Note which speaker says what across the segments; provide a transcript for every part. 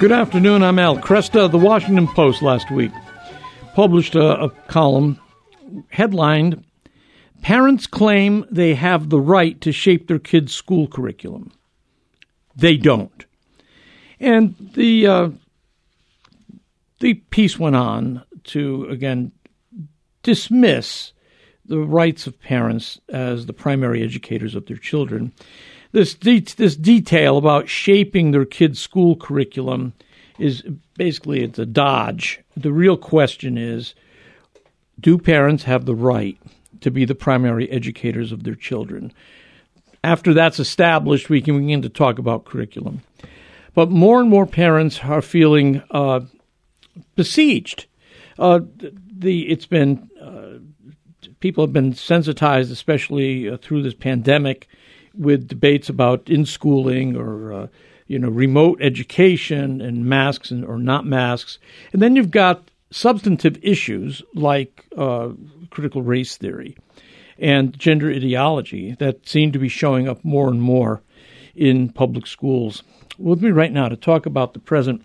Speaker 1: Good afternoon. I'm Al Kresta. The Washington Post last week published a, a column headlined Parents Claim They Have the Right to Shape Their Kids' School Curriculum. They don't. And the, uh, the piece went on to, again, dismiss the rights of parents as the primary educators of their children. This, de- this detail about shaping their kids' school curriculum is basically it's a dodge. The real question is do parents have the right to be the primary educators of their children? After that's established, we can begin to talk about curriculum. But more and more parents are feeling uh, besieged. Uh, the it's been uh, people have been sensitized, especially uh, through this pandemic, with debates about in schooling or uh, you know remote education and masks and, or not masks, and then you've got substantive issues like uh, critical race theory and gender ideology that seem to be showing up more and more in public schools. With me right now to talk about the present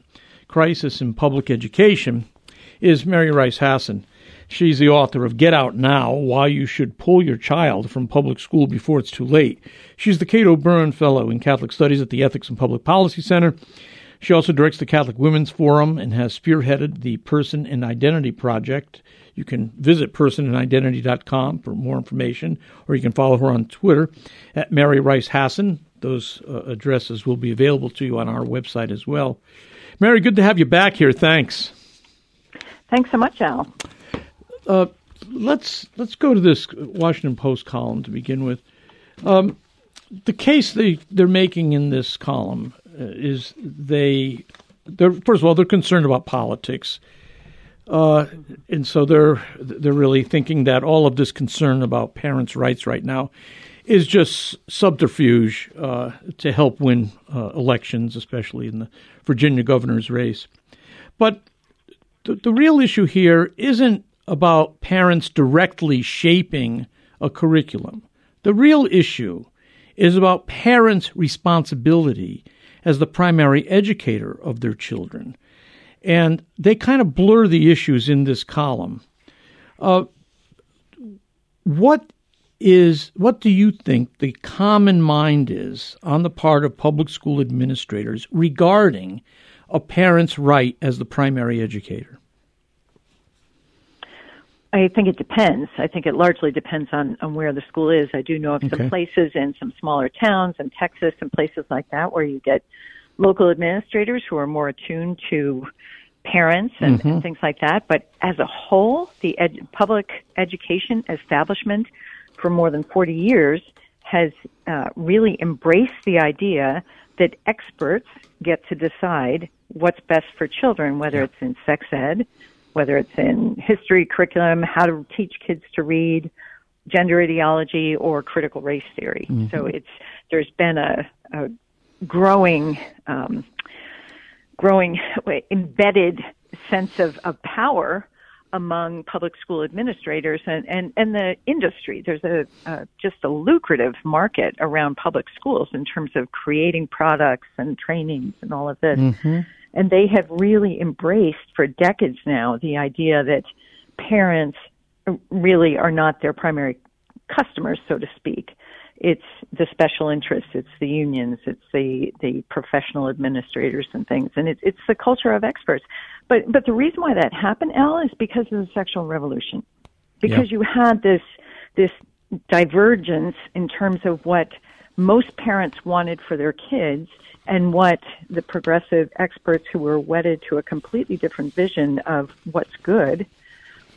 Speaker 1: crisis in public education is Mary Rice Hasson. She's the author of Get Out Now Why You Should Pull Your Child from Public School Before It's Too Late. She's the Kate O'Beirne Fellow in Catholic Studies at the Ethics and Public Policy Center. She also directs the Catholic Women's Forum and has spearheaded the Person and Identity Project. You can visit personandidentity.com for more information, or you can follow her on Twitter at Mary Rice Hasson. Those uh, addresses will be available to you on our website as well. Mary, good to have you back here. Thanks.
Speaker 2: Thanks so much, Al.
Speaker 1: Uh, let's let's go to this Washington Post column to begin with. Um, the case they they're making in this column uh, is they they're first of all they're concerned about politics, uh, and so they're they're really thinking that all of this concern about parents' rights right now is just subterfuge uh, to help win uh, elections, especially in the Virginia governor's race. But the, the real issue here isn't about parents directly shaping a curriculum. The real issue is about parents' responsibility as the primary educator of their children. And they kind of blur the issues in this column. Uh, what is what do you think the common mind is on the part of public school administrators regarding a parent's right as the primary educator?
Speaker 2: I think it depends. I think it largely depends on, on where the school is. I do know of okay. some places in some smaller towns in Texas and places like that where you get local administrators who are more attuned to parents and, mm-hmm. and things like that. But as a whole, the ed- public education establishment for more than 40 years has uh, really embraced the idea that experts get to decide what's best for children, whether yeah. it's in sex ed, whether it's in history curriculum, how to teach kids to read, gender ideology, or critical race theory. Mm-hmm. So it's there's been a, a growing, um, growing embedded sense of, of power among public school administrators and, and, and the industry. There's a uh, just a lucrative market around public schools in terms of creating products and trainings and all of this. Mm-hmm. And they have really embraced for decades now the idea that parents really are not their primary customers, so to speak. It's the special interests, it's the unions, it's the, the professional administrators and things, and it's it's the culture of experts. But but the reason why that happened, Al, is because of the sexual revolution, because you had this this divergence in terms of what most parents wanted for their kids and what the progressive experts who were wedded to a completely different vision of what's good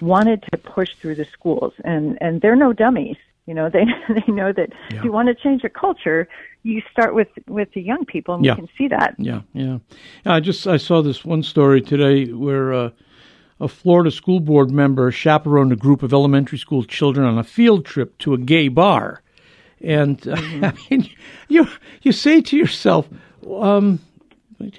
Speaker 2: wanted to push through the schools and and they're no dummies you know they they know that yeah. if you want to change a culture you start with with the young people and yeah. we can see that
Speaker 1: yeah yeah i just i saw this one story today where uh, a Florida school board member chaperoned a group of elementary school children on a field trip to a gay bar. And uh, mm-hmm. I mean, you you say to yourself, um,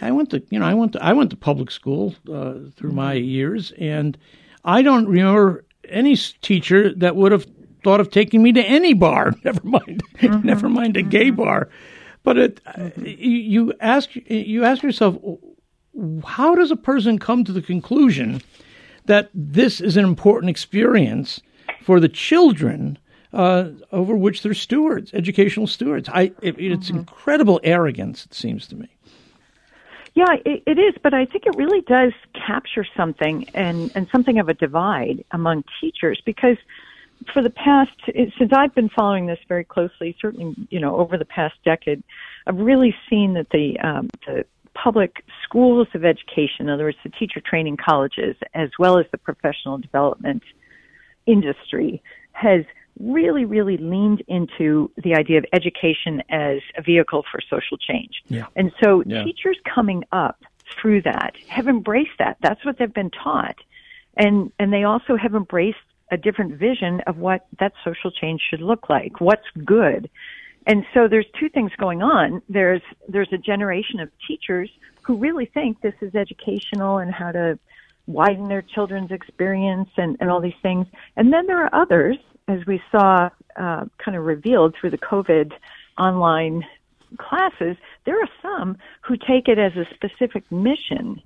Speaker 1: I went to you know I went to I went to public school uh, through my mm-hmm. years, and I don't remember any teacher that would have thought of taking me to any bar. Never mind, mm-hmm. never mind a gay mm-hmm. bar. But it, mm-hmm. you ask you ask yourself, how does a person come to the conclusion that this is an important experience for the children uh, over which they're stewards, educational stewards? I, it, it's mm-hmm. incredible arrogance, it seems to me.
Speaker 2: Yeah, it, it is, but I think it really does capture something and, and something of a divide among teachers because for the past, since I've been following this very closely, certainly, you know, over the past decade, I've really seen that the, um, the public schools of education, in other words, the teacher training colleges, as well as the professional development industry, has really, really leaned into the idea of education as a vehicle for social change.
Speaker 1: Yeah.
Speaker 2: And so yeah. teachers coming up through that have embraced that. That's what they've been taught. And, and they also have embraced a different vision of what that social change should look like. What's good. And so there's two things going on. There's, there's a generation of teachers who really think this is educational and how to widen their children's experience and, and all these things. And then there are others as we saw uh, kind of revealed through the COVID online classes, there are some who take it as a specific mission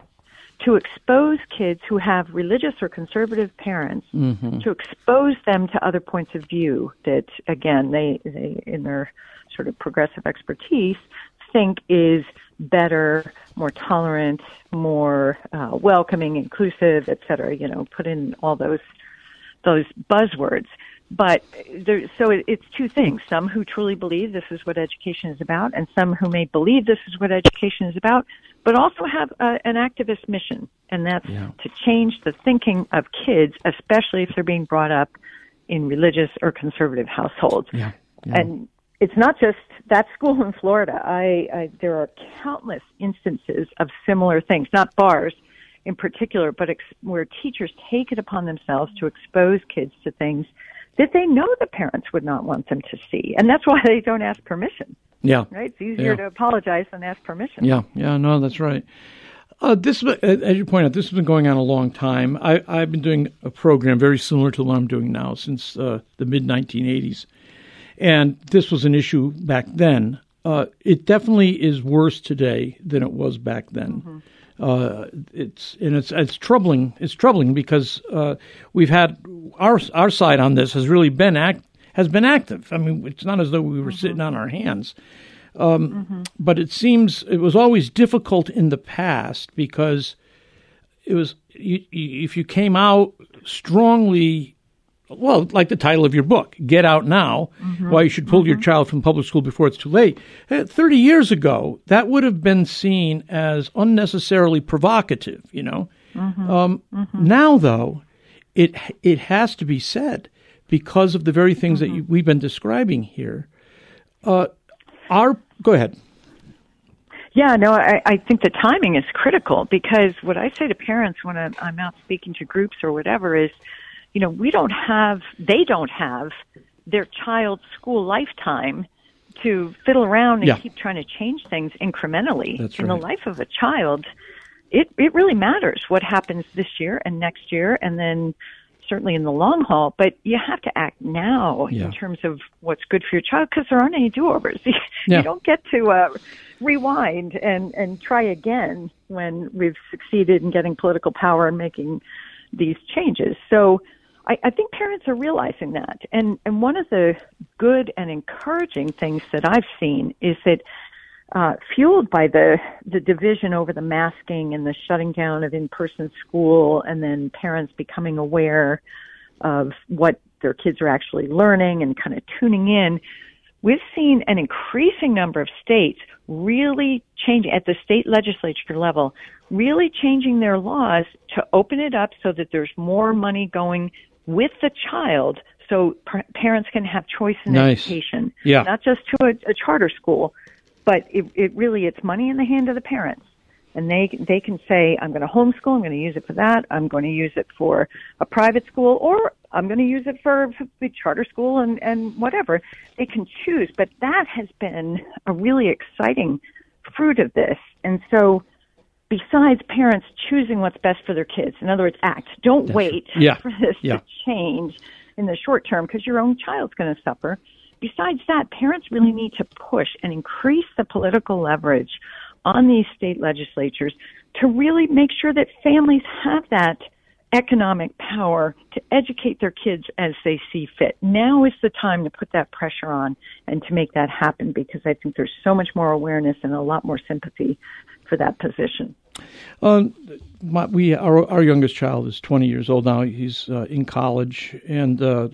Speaker 2: to expose kids who have religious or conservative parents, mm-hmm. to expose them to other points of view that, again, they, they in their sort of progressive expertise, think is better, more tolerant, more uh, welcoming, inclusive, et cetera. You know, put in all those those buzzwords. But there, so it, it's two things. Some who truly believe this is what education is about, and some who may believe this is what education is about, but also have a, an activist mission, and that's yeah. to change the thinking of kids, especially if they're being brought up in religious or conservative households.
Speaker 1: Yeah. Yeah.
Speaker 2: And it's not just that school in Florida. I, I there are countless instances of similar things, not bars in particular, but ex- where teachers take it upon themselves to expose kids to things that they know the parents would not want them to see. And that's why they don't ask permission.
Speaker 1: Yeah.
Speaker 2: Right? It's easier yeah. to apologize than ask permission.
Speaker 1: Yeah, yeah, no, that's right. Uh, this, uh, as you point out, this has been going on a long time. I, have been doing a program very similar to what I'm doing now since uh, the mid 1980s, and this was an issue back then. Uh, it definitely is worse today than it was back then. Mm-hmm uh, it's and it's it's troubling. It's troubling because uh, we've had our our side on this has really been act has been active. I mean, it's not as though we were mm-hmm. sitting on our hands. Um, mm-hmm. But it seems it was always difficult in the past because it was you, you, if you came out strongly well, like the title of your book, Get Out Now, mm-hmm. Why You Should Pull mm-hmm. Your Child from Public School Before It's Too Late. Uh, 30 years ago, that would have been seen as unnecessarily provocative, you know. Mm-hmm. Um, mm-hmm. now, though, it, it has to be said because of the very things that you, mm-hmm. we've been describing here. Uh, our, go ahead.
Speaker 2: Yeah, no, I, I think the timing is critical because what I say to parents when I'm, I'm out speaking to groups or whatever is – you know, we don't have, they don't have their child's school lifetime to fiddle around and
Speaker 1: yeah.
Speaker 2: keep trying to change things incrementally.
Speaker 1: That's
Speaker 2: in
Speaker 1: right.
Speaker 2: the life of a child, it, it really matters what happens this year and next year and then certainly in the long haul, but you have to act now
Speaker 1: yeah.
Speaker 2: in terms of what's good for your child because there aren't any do-overs. you
Speaker 1: yeah.
Speaker 2: don't get to uh, rewind and, and try again when we've succeeded in getting political power and making these changes. So I, I think parents are realizing that. And, and one of the good and encouraging things that I've seen is that uh, fueled by the the division over the masking and the shutting down of in-person school, and then parents becoming aware of what their kids are actually learning and kind of tuning in. We've seen an increasing number of states really changing at the state legislature level, really changing their laws to open it up so that there's more money going with the child so par- parents can have choice in
Speaker 1: nice.
Speaker 2: education.
Speaker 1: Yeah.
Speaker 2: Not just to a, a charter school, but it, it really, it's money in the hand of the parents. And they, they can say, I'm going to homeschool, I'm going to use it for that, I'm going to use it for a private school, or I'm going to use it for the charter school and, and whatever. They can choose, but that has been a really exciting fruit of this. And so, besides parents choosing what's best for their kids. In other words, act. Don't
Speaker 1: That's
Speaker 2: wait
Speaker 1: yeah.
Speaker 2: for this
Speaker 1: yeah.
Speaker 2: to change in the short term because your own child's going to suffer. Besides that, parents really need to push and increase the political leverage on these state legislatures to really make sure that families have that economic power to educate their kids as they see fit. Now is the time to put that pressure on and to make that happen because I think there's so much more awareness and a lot more sympathy for that position.
Speaker 1: Um, my, we our, our youngest child is 20 years old now. He's uh, in college, and uh,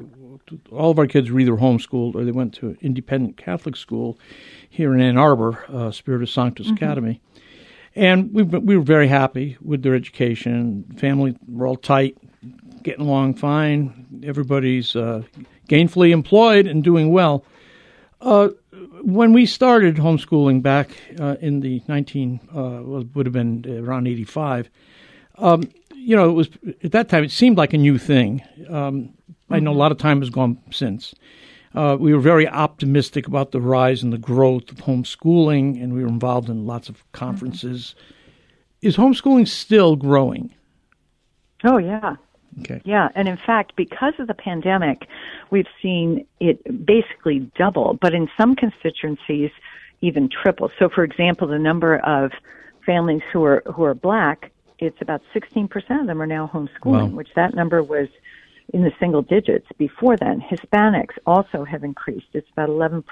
Speaker 1: all of our kids were either homeschooled or they went to independent Catholic school here in Ann Arbor, uh, Spiritus Sanctus mm-hmm. Academy. And we we were very happy with their education. Family were all tight, getting along fine. Everybody's uh, gainfully employed and doing well. When we started homeschooling back uh, in the 19 uh, would have been around 85 um, you know it was at that time it seemed like a new thing um, mm-hmm. i know a mm-hmm. lot of time has gone since uh, we were very optimistic about the rise and the growth of homeschooling and we were involved in lots of conferences mm-hmm. is homeschooling still growing
Speaker 2: oh yeah
Speaker 1: Okay.
Speaker 2: Yeah, and in fact, because of the pandemic, we've seen it basically double, but in some constituencies, even triple. So, for example, the number of families who are who are black, it's about 16% of them are now homeschooling, wow. which that number was in the single digits before then. Hispanics also have increased. It's about 11%.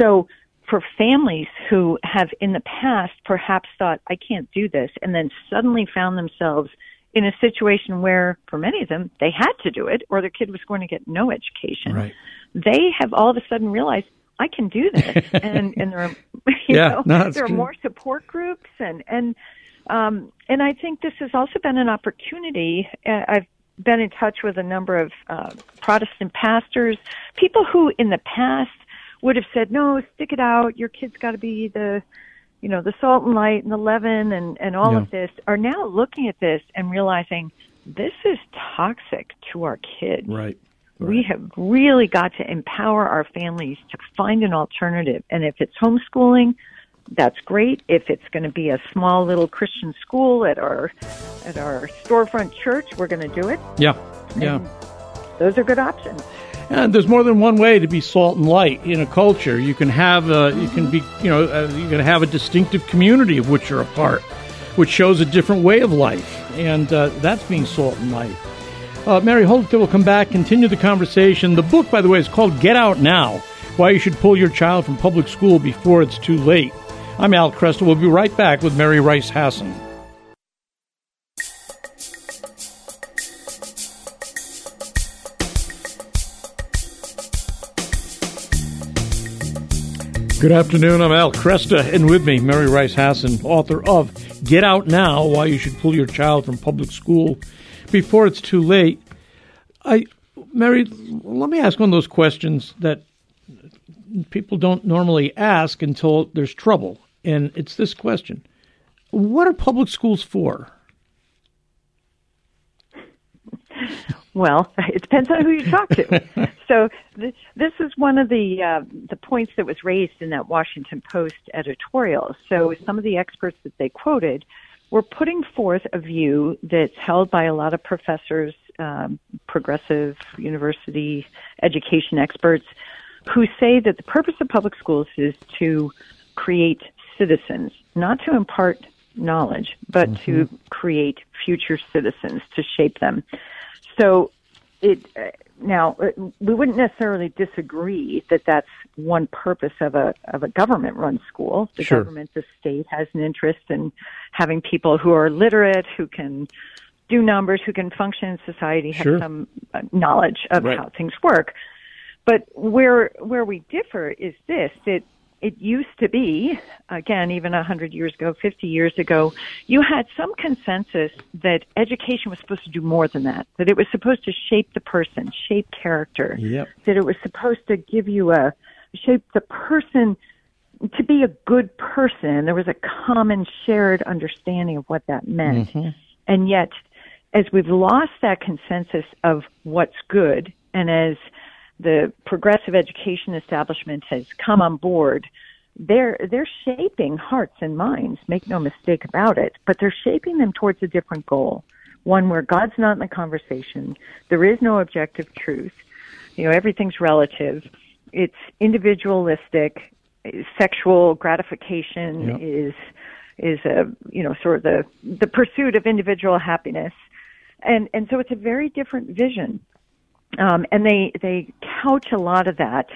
Speaker 2: So, for families who have in the past perhaps thought, I can't do this, and then suddenly found themselves in a situation where, for many of them, they had to do it or their kid was going to get no education.
Speaker 1: Right.
Speaker 2: They have all of a sudden realized I can do this, and and there are you
Speaker 1: yeah,
Speaker 2: know
Speaker 1: no,
Speaker 2: there are more support groups and and um, and I think this has also been an opportunity. Uh, I've been in touch with a number of uh, Protestant pastors, people who in the past would have said, "No, stick it out. Your kid's got to be the you know, the salt and light and the leaven and, and all
Speaker 1: yeah.
Speaker 2: of this are now looking at this and realizing this is toxic to our kids.
Speaker 1: Right.
Speaker 2: right. We have really got to empower our families to find an alternative. And if it's homeschooling, that's great. If it's going to be a small little Christian school at our at our storefront church, we're going to do it.
Speaker 1: Yeah. Yeah.
Speaker 2: And those are good options.
Speaker 1: And there's more than one way to be salt and light in a culture. You can have, uh, you can be, you know, uh, you can have a distinctive community of which you're a part, which shows a different way of life, and uh, that's being salt and light. Uh, Mary Holdfield will come back, continue the conversation. The book, by the way, is called Get Out Now: Why You Should Pull Your Child from Public School Before It's Too Late. I'm Al Kresta. We'll be right back with Mary Rice Hasson. Good afternoon. I'm Al Kresta, and with me, Mary Rice Hasson, author of Get Out Now Why You Should Pull Your Child from Public School Before It's Too Late. I, Mary, let me ask one of those questions that people don't normally ask until there's trouble. And it's this question What are public schools for?
Speaker 2: Well, it depends on who you talk to. so th- this is one of the uh, the points that was raised in that Washington Post editorial. So some of the experts that they quoted were putting forth a view that's held by a lot of professors, um, progressive university education experts, who say that the purpose of public schools is to create citizens, not to impart knowledge, but mm-hmm. to create future citizens, to shape them. So it uh, now uh, we wouldn't necessarily disagree that that's one purpose of a of a government run school. The
Speaker 1: sure.
Speaker 2: government, the state has an interest in having people who are literate, who can do numbers, who can function in society, have
Speaker 1: sure.
Speaker 2: some uh, knowledge of
Speaker 1: right.
Speaker 2: how things work. But where where we differ is this: that it used to be, again, even 100 years ago, 50 years ago, you had some consensus that education was supposed to do more than that, that it was supposed to shape the person, shape character,
Speaker 1: yep.
Speaker 2: that it was supposed to give you a, shape the person to be a good person. There was a common shared understanding of what that meant.
Speaker 1: Mm-hmm.
Speaker 2: And yet, as we've lost that consensus of what's good, and as the progressive education establishment has come on board, they're they're shaping hearts and minds. Make no mistake about it. But they're shaping them towards a different goal, one where God's not in the conversation. There is no objective truth. You know, everything's relative. It's individualistic. Sexual gratification
Speaker 1: yep.
Speaker 2: is is a you know sort of the the pursuit of individual happiness, and and so it's a very different vision, um, and they they couch a lot of that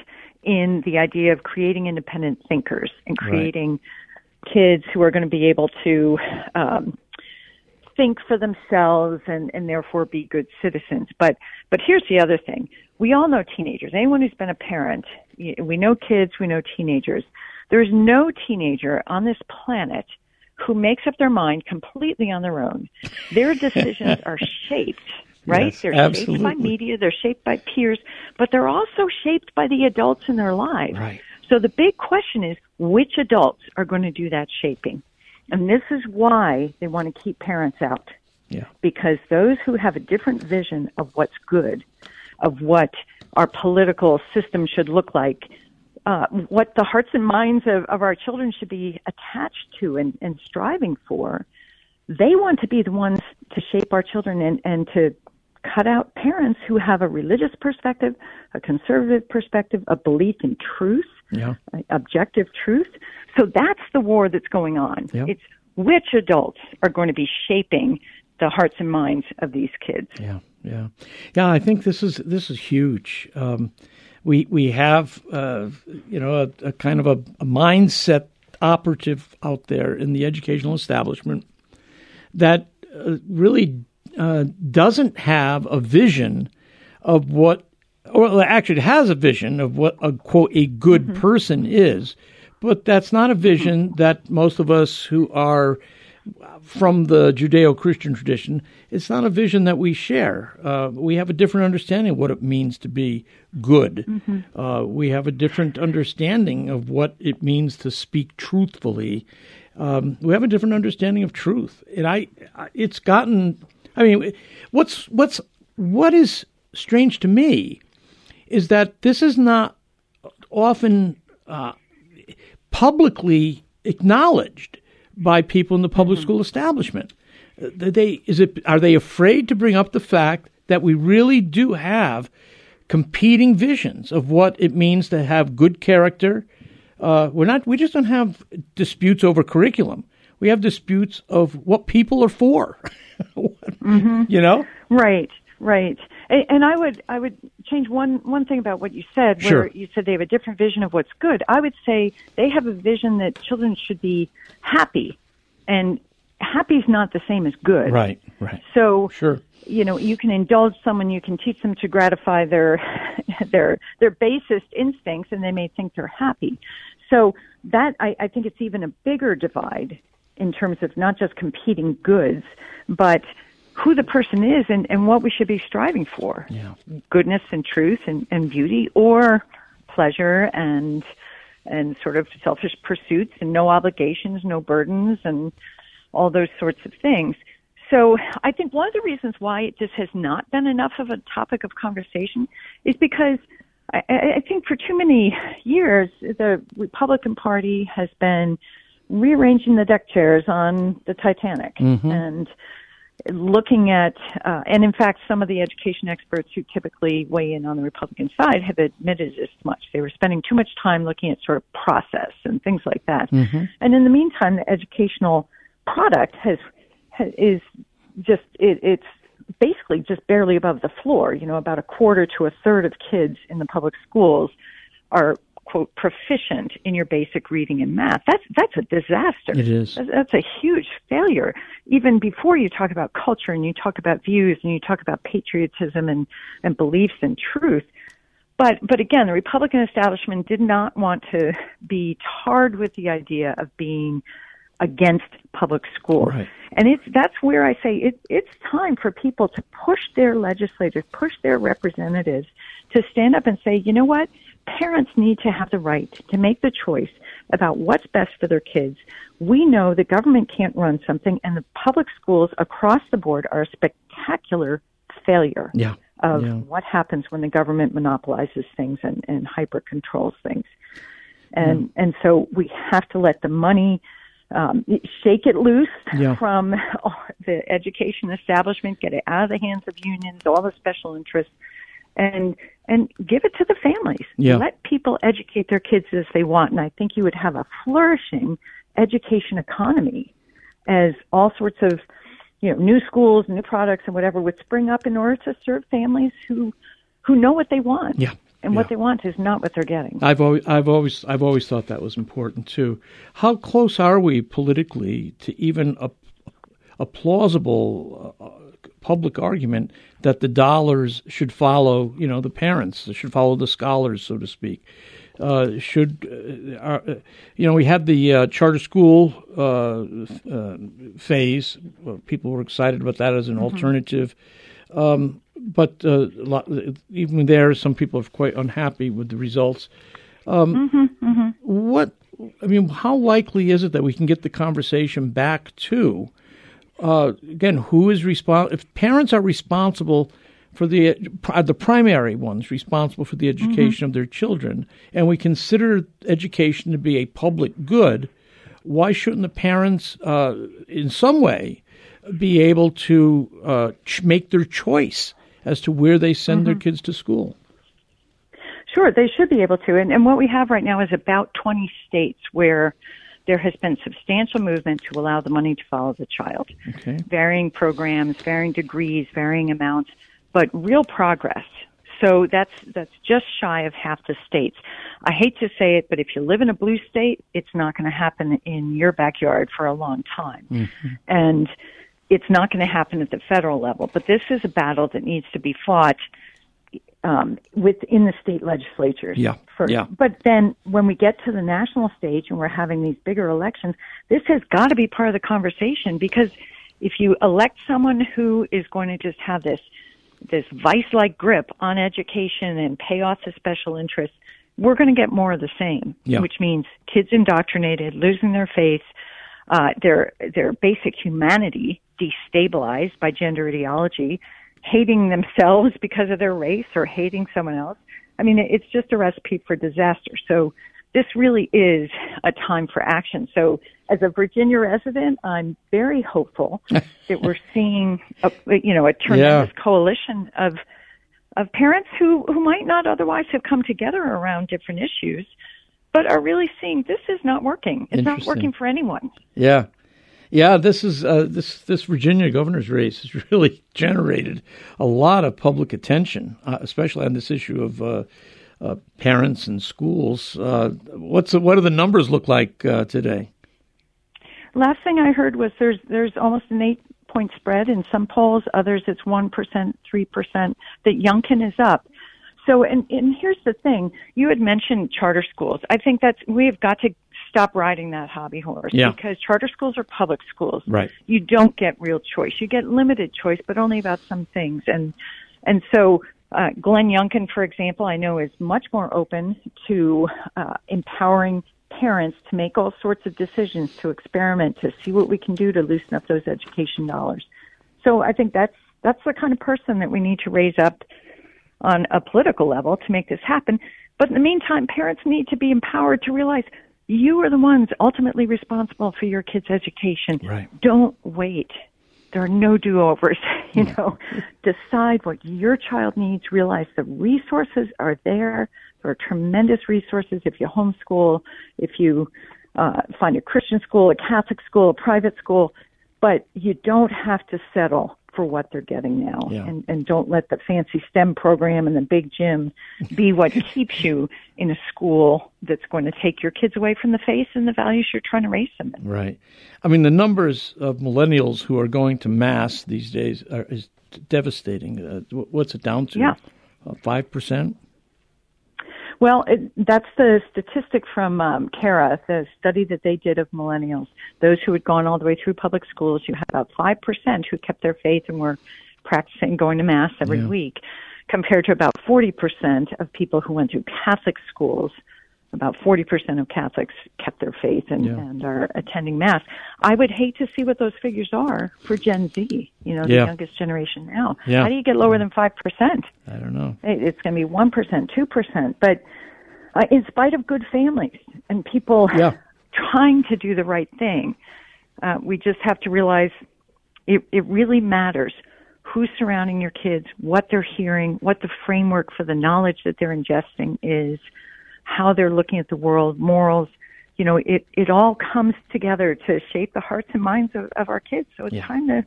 Speaker 2: in the idea of creating independent thinkers and creating right. kids who are going to be able to um, think for themselves and, and therefore be good citizens. But but here's the other thing: we all know teenagers. Anyone who's been a parent, we know kids, we know teenagers. There's no teenager on this planet who makes up their mind completely on their own. Their decisions are shaped right?
Speaker 1: Yes,
Speaker 2: they're
Speaker 1: absolutely.
Speaker 2: shaped by media, they're shaped by peers, but they're also shaped by the adults in their lives.
Speaker 1: Right.
Speaker 2: So the big question is which adults are going to do that shaping? And this is why they want to keep parents out.
Speaker 1: Yeah.
Speaker 2: Because those who have a different vision of what's good, of what our political system should look like, uh, what the hearts and minds of, of our children should be attached to and, and striving for, they want to be the ones to shape our children and, and to cut out parents who have a religious perspective, a conservative perspective, a belief in truth,
Speaker 1: yeah.
Speaker 2: objective truth. So that's the war that's going on.
Speaker 1: Yeah.
Speaker 2: It's which adults are going to be shaping the hearts and minds of these kids.
Speaker 1: Yeah, yeah, yeah. I think this is this is huge. Um, we we have uh, you know a, a kind of a, a, mindset operative out there in the educational establishment that uh, really uh, doesn't have a vision of what, or actually has a vision of what a quote a good mm-hmm. person is, but that's not a vision that most of us who are from the Judeo-Christian tradition, it's not a vision that we share. Uh, we have a different understanding of what it means to be good. Mm-hmm. Uh, we have a different understanding of what it means to speak truthfully. Um, we have a different understanding of truth, and I, it's gotten I mean, what's what's what is strange to me is that this is not often uh, publicly acknowledged by people in the public mm-hmm. school establishment. Uh, they is it are they afraid to bring up the fact that we really do have competing visions of what it means to have good character. Uh, we're not. We just don't have disputes over curriculum. We have disputes of what people are for. mm-hmm. You know,
Speaker 2: right, right. And I would I would change one one thing about what you said, where
Speaker 1: sure.
Speaker 2: you said they have a different vision of what's good. I would say they have a vision that children should be happy, and happy is not the same as good.
Speaker 1: Right, right.
Speaker 2: So
Speaker 1: sure
Speaker 2: you know you can indulge someone you can teach them to gratify their their their basest instincts and they may think they're happy so that I, I think it's even a bigger divide in terms of not just competing goods, but who the person is and, and what we should be striving for.
Speaker 1: Yeah.
Speaker 2: Goodness and truth and, and beauty or pleasure and and sort of selfish pursuits and no obligations, no burdens and all those sorts of things. So I think one of the reasons why this has not been enough of a topic of conversation is because I, I think for too many years the Republican Party has been rearranging the deck chairs on the Titanic
Speaker 1: mm-hmm.
Speaker 2: and looking at, uh, and in fact, some of the education experts who typically weigh in on the Republican side have admitted as much. They were spending too much time looking at sort of process and things like that.
Speaker 1: Mm-hmm.
Speaker 2: And in the meantime, the educational product has, has is just it, it's basically just barely above the floor. You know, about a quarter to a third of kids in the public schools are quote proficient in your basic reading and math. That's that's a disaster.
Speaker 1: It is.
Speaker 2: That's, a huge failure. Even before you talk about culture and you talk about views and you talk about patriotism and and beliefs and truth. But but again, the Republican establishment did not want to be tarred with the idea of being against public school.
Speaker 1: Right.
Speaker 2: And it's that's where I say it, it's time for people to push their legislators, push their representatives to stand up and say, you know what? Parents need to have the right to make the choice about what's best for their kids. We know the government can't run something, and the public schools across the board are a spectacular failure
Speaker 1: yeah.
Speaker 2: of
Speaker 1: yeah.
Speaker 2: what happens when the government monopolizes things and, and hyper controls things. And mm. and so we have to let the money um, shake it loose
Speaker 1: yeah.
Speaker 2: from the education establishment, get it out of the hands of unions, all the special interests, and and give it to the families.
Speaker 1: Yeah.
Speaker 2: Let people educate their kids as they want, and I think you would have a flourishing education economy as all sorts of you know new schools, new products, and whatever would spring up in order to serve families who who know what they want.
Speaker 1: Yeah.
Speaker 2: And
Speaker 1: yeah.
Speaker 2: what they want is not what they're getting.
Speaker 1: I've always, I've always, I've always thought that was important too. How close are we politically to even a, a plausible uh, public argument that the dollars should follow, you know, the parents, should follow the scholars, so to speak? Uh, should uh, uh, you know we had the uh, charter school uh, uh, phase. people were excited about that as an mm-hmm. alternative, um, but lot, even there, some people are quite unhappy with the results. Um, mm-hmm, mm-hmm. What I mean, how likely is it that we can get the conversation back to again? Who is responsible? If parents are responsible for the uh, the primary ones responsible for the education mm-hmm. of their children, and we consider education to be a public good, why shouldn't the parents, uh, in some way, be able to uh, ch- make their choice as to where they send mm-hmm. their kids to school?
Speaker 2: Sure, they should be able to. And, and what we have right now is about 20 states where there has been substantial movement to allow the money to follow the child. Okay. Varying programs, varying degrees, varying amounts but real progress. So that's that's just shy of half the states. I hate to say it, but if you live in a blue state, it's not going to happen in your backyard for a long time. Mm-hmm. And it's not going to happen at the federal level. But this is a battle that needs to be fought um, within the state legislatures
Speaker 1: yeah.
Speaker 2: first.
Speaker 1: Yeah.
Speaker 2: But then when we get to the national stage and we're having these bigger elections, this has got to be part of the conversation because if you elect someone who is going to just have this this vice-like grip on education and pay off the special interests, we're going to get more of the same,
Speaker 1: yeah.
Speaker 2: which means kids indoctrinated, losing their faith, uh, their their basic humanity destabilized by gender ideology, hating themselves because of their race or hating someone else. I mean, it's just a recipe for disaster. So this really is a time for action. So as a Virginia resident, I'm very hopeful that we're seeing a, you know, a tremendous yeah. coalition of of parents who who might not otherwise have come together around different issues, but are really seeing this is not working. It's not working for anyone.
Speaker 1: Yeah. Yeah, this is uh, this this Virginia governor's race has really generated a lot of public attention, uh, especially on this issue of uh, uh, parents and schools. Uh, what's what do the numbers look like uh, today?
Speaker 2: Last thing I heard was there's there's almost an eight point spread in some polls. Others it's one percent, three percent. That Youngkin is up. So and and here's the thing: you had mentioned charter schools. I think that's we have got to stop riding that hobby horse
Speaker 1: yeah.
Speaker 2: because charter schools are public schools.
Speaker 1: Right.
Speaker 2: You don't get real choice. You get limited choice, but only about some things. And and so uh, Glenn Youngkin, for example, I know is much more open to uh, empowering parents to make all sorts of decisions, to experiment, to see what we can do to loosen up those education dollars. So I think that's that's the kind of person that we need to raise up on a political level to make this happen. But in the meantime, parents need to be empowered to realize you are the ones ultimately responsible for your kids' education.
Speaker 1: Right.
Speaker 2: Don't wait there are no do-overs. you know, decide what your child needs. Realize the resources are there. There are tremendous resources if you homeschool, if you uh, find a Christian school, a Catholic school, a private school, but you don't have to settle for what they're getting now.
Speaker 1: Yeah.
Speaker 2: And, and don't let the fancy STEM program and the big gym be what keeps you in a school that's going to take your kids away from the faith and the values you're trying to raise them in.
Speaker 1: Right. I mean, the numbers of millennials who are going to mass these days are, is devastating. Uh, what's it down to?
Speaker 2: Yeah.
Speaker 1: Uh, five uh, percent.
Speaker 2: Well, it, that's the statistic from um, CARA, the study that they did of millennials. Those who had gone all the way through public schools, you had about 5% who kept their faith and were practicing going to Mass every
Speaker 1: yeah.
Speaker 2: week, compared to about 40% of people who went to Catholic schools about 40% of Catholics kept their faith and,
Speaker 1: yeah.
Speaker 2: and are attending Mass. I would hate to see what those figures are for Gen Z, you know, the
Speaker 1: yeah.
Speaker 2: youngest generation now.
Speaker 1: Yeah.
Speaker 2: How do you get lower than 5%?
Speaker 1: I don't know.
Speaker 2: It's going to be 1%, 2%. But uh, in spite of good families and people trying to do the right thing, uh, we just have to realize it, it really matters who's surrounding your kids, what they're hearing, what the framework for the knowledge that they're ingesting is – how they're looking at the world, morals, you know, it, it all comes together to shape the hearts and minds of, of our kids. So it's yeah. time to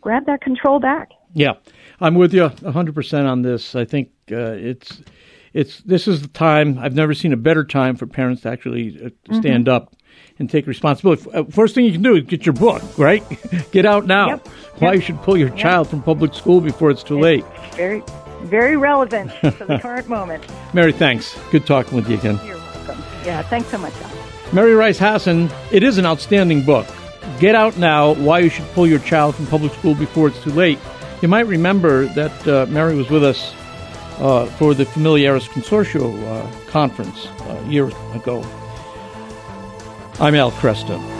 Speaker 2: grab that control back.
Speaker 1: Yeah, I'm with you 100% on this. I think uh, it's it's this is the time. I've never seen a better time for parents to actually uh, stand mm-hmm. up and take responsibility. Uh, first thing you can do is get your book, right? get out now. Yep. Why yep. you should pull your yep. child from public school before it's too
Speaker 2: it's
Speaker 1: late.
Speaker 2: Very, very relevant to the current moment.
Speaker 1: Mary, thanks. Good talking with you again.
Speaker 2: You're welcome. Yeah, thanks so much.
Speaker 1: Mary Rice Hasson, it is an outstanding book. Get Out Now Why You Should Pull Your Child from Public School Before It's Too Late. You might remember that uh, Mary was with us uh, for the Familiaris Consortio uh, conference a uh, year ago. I'm Al Kresta.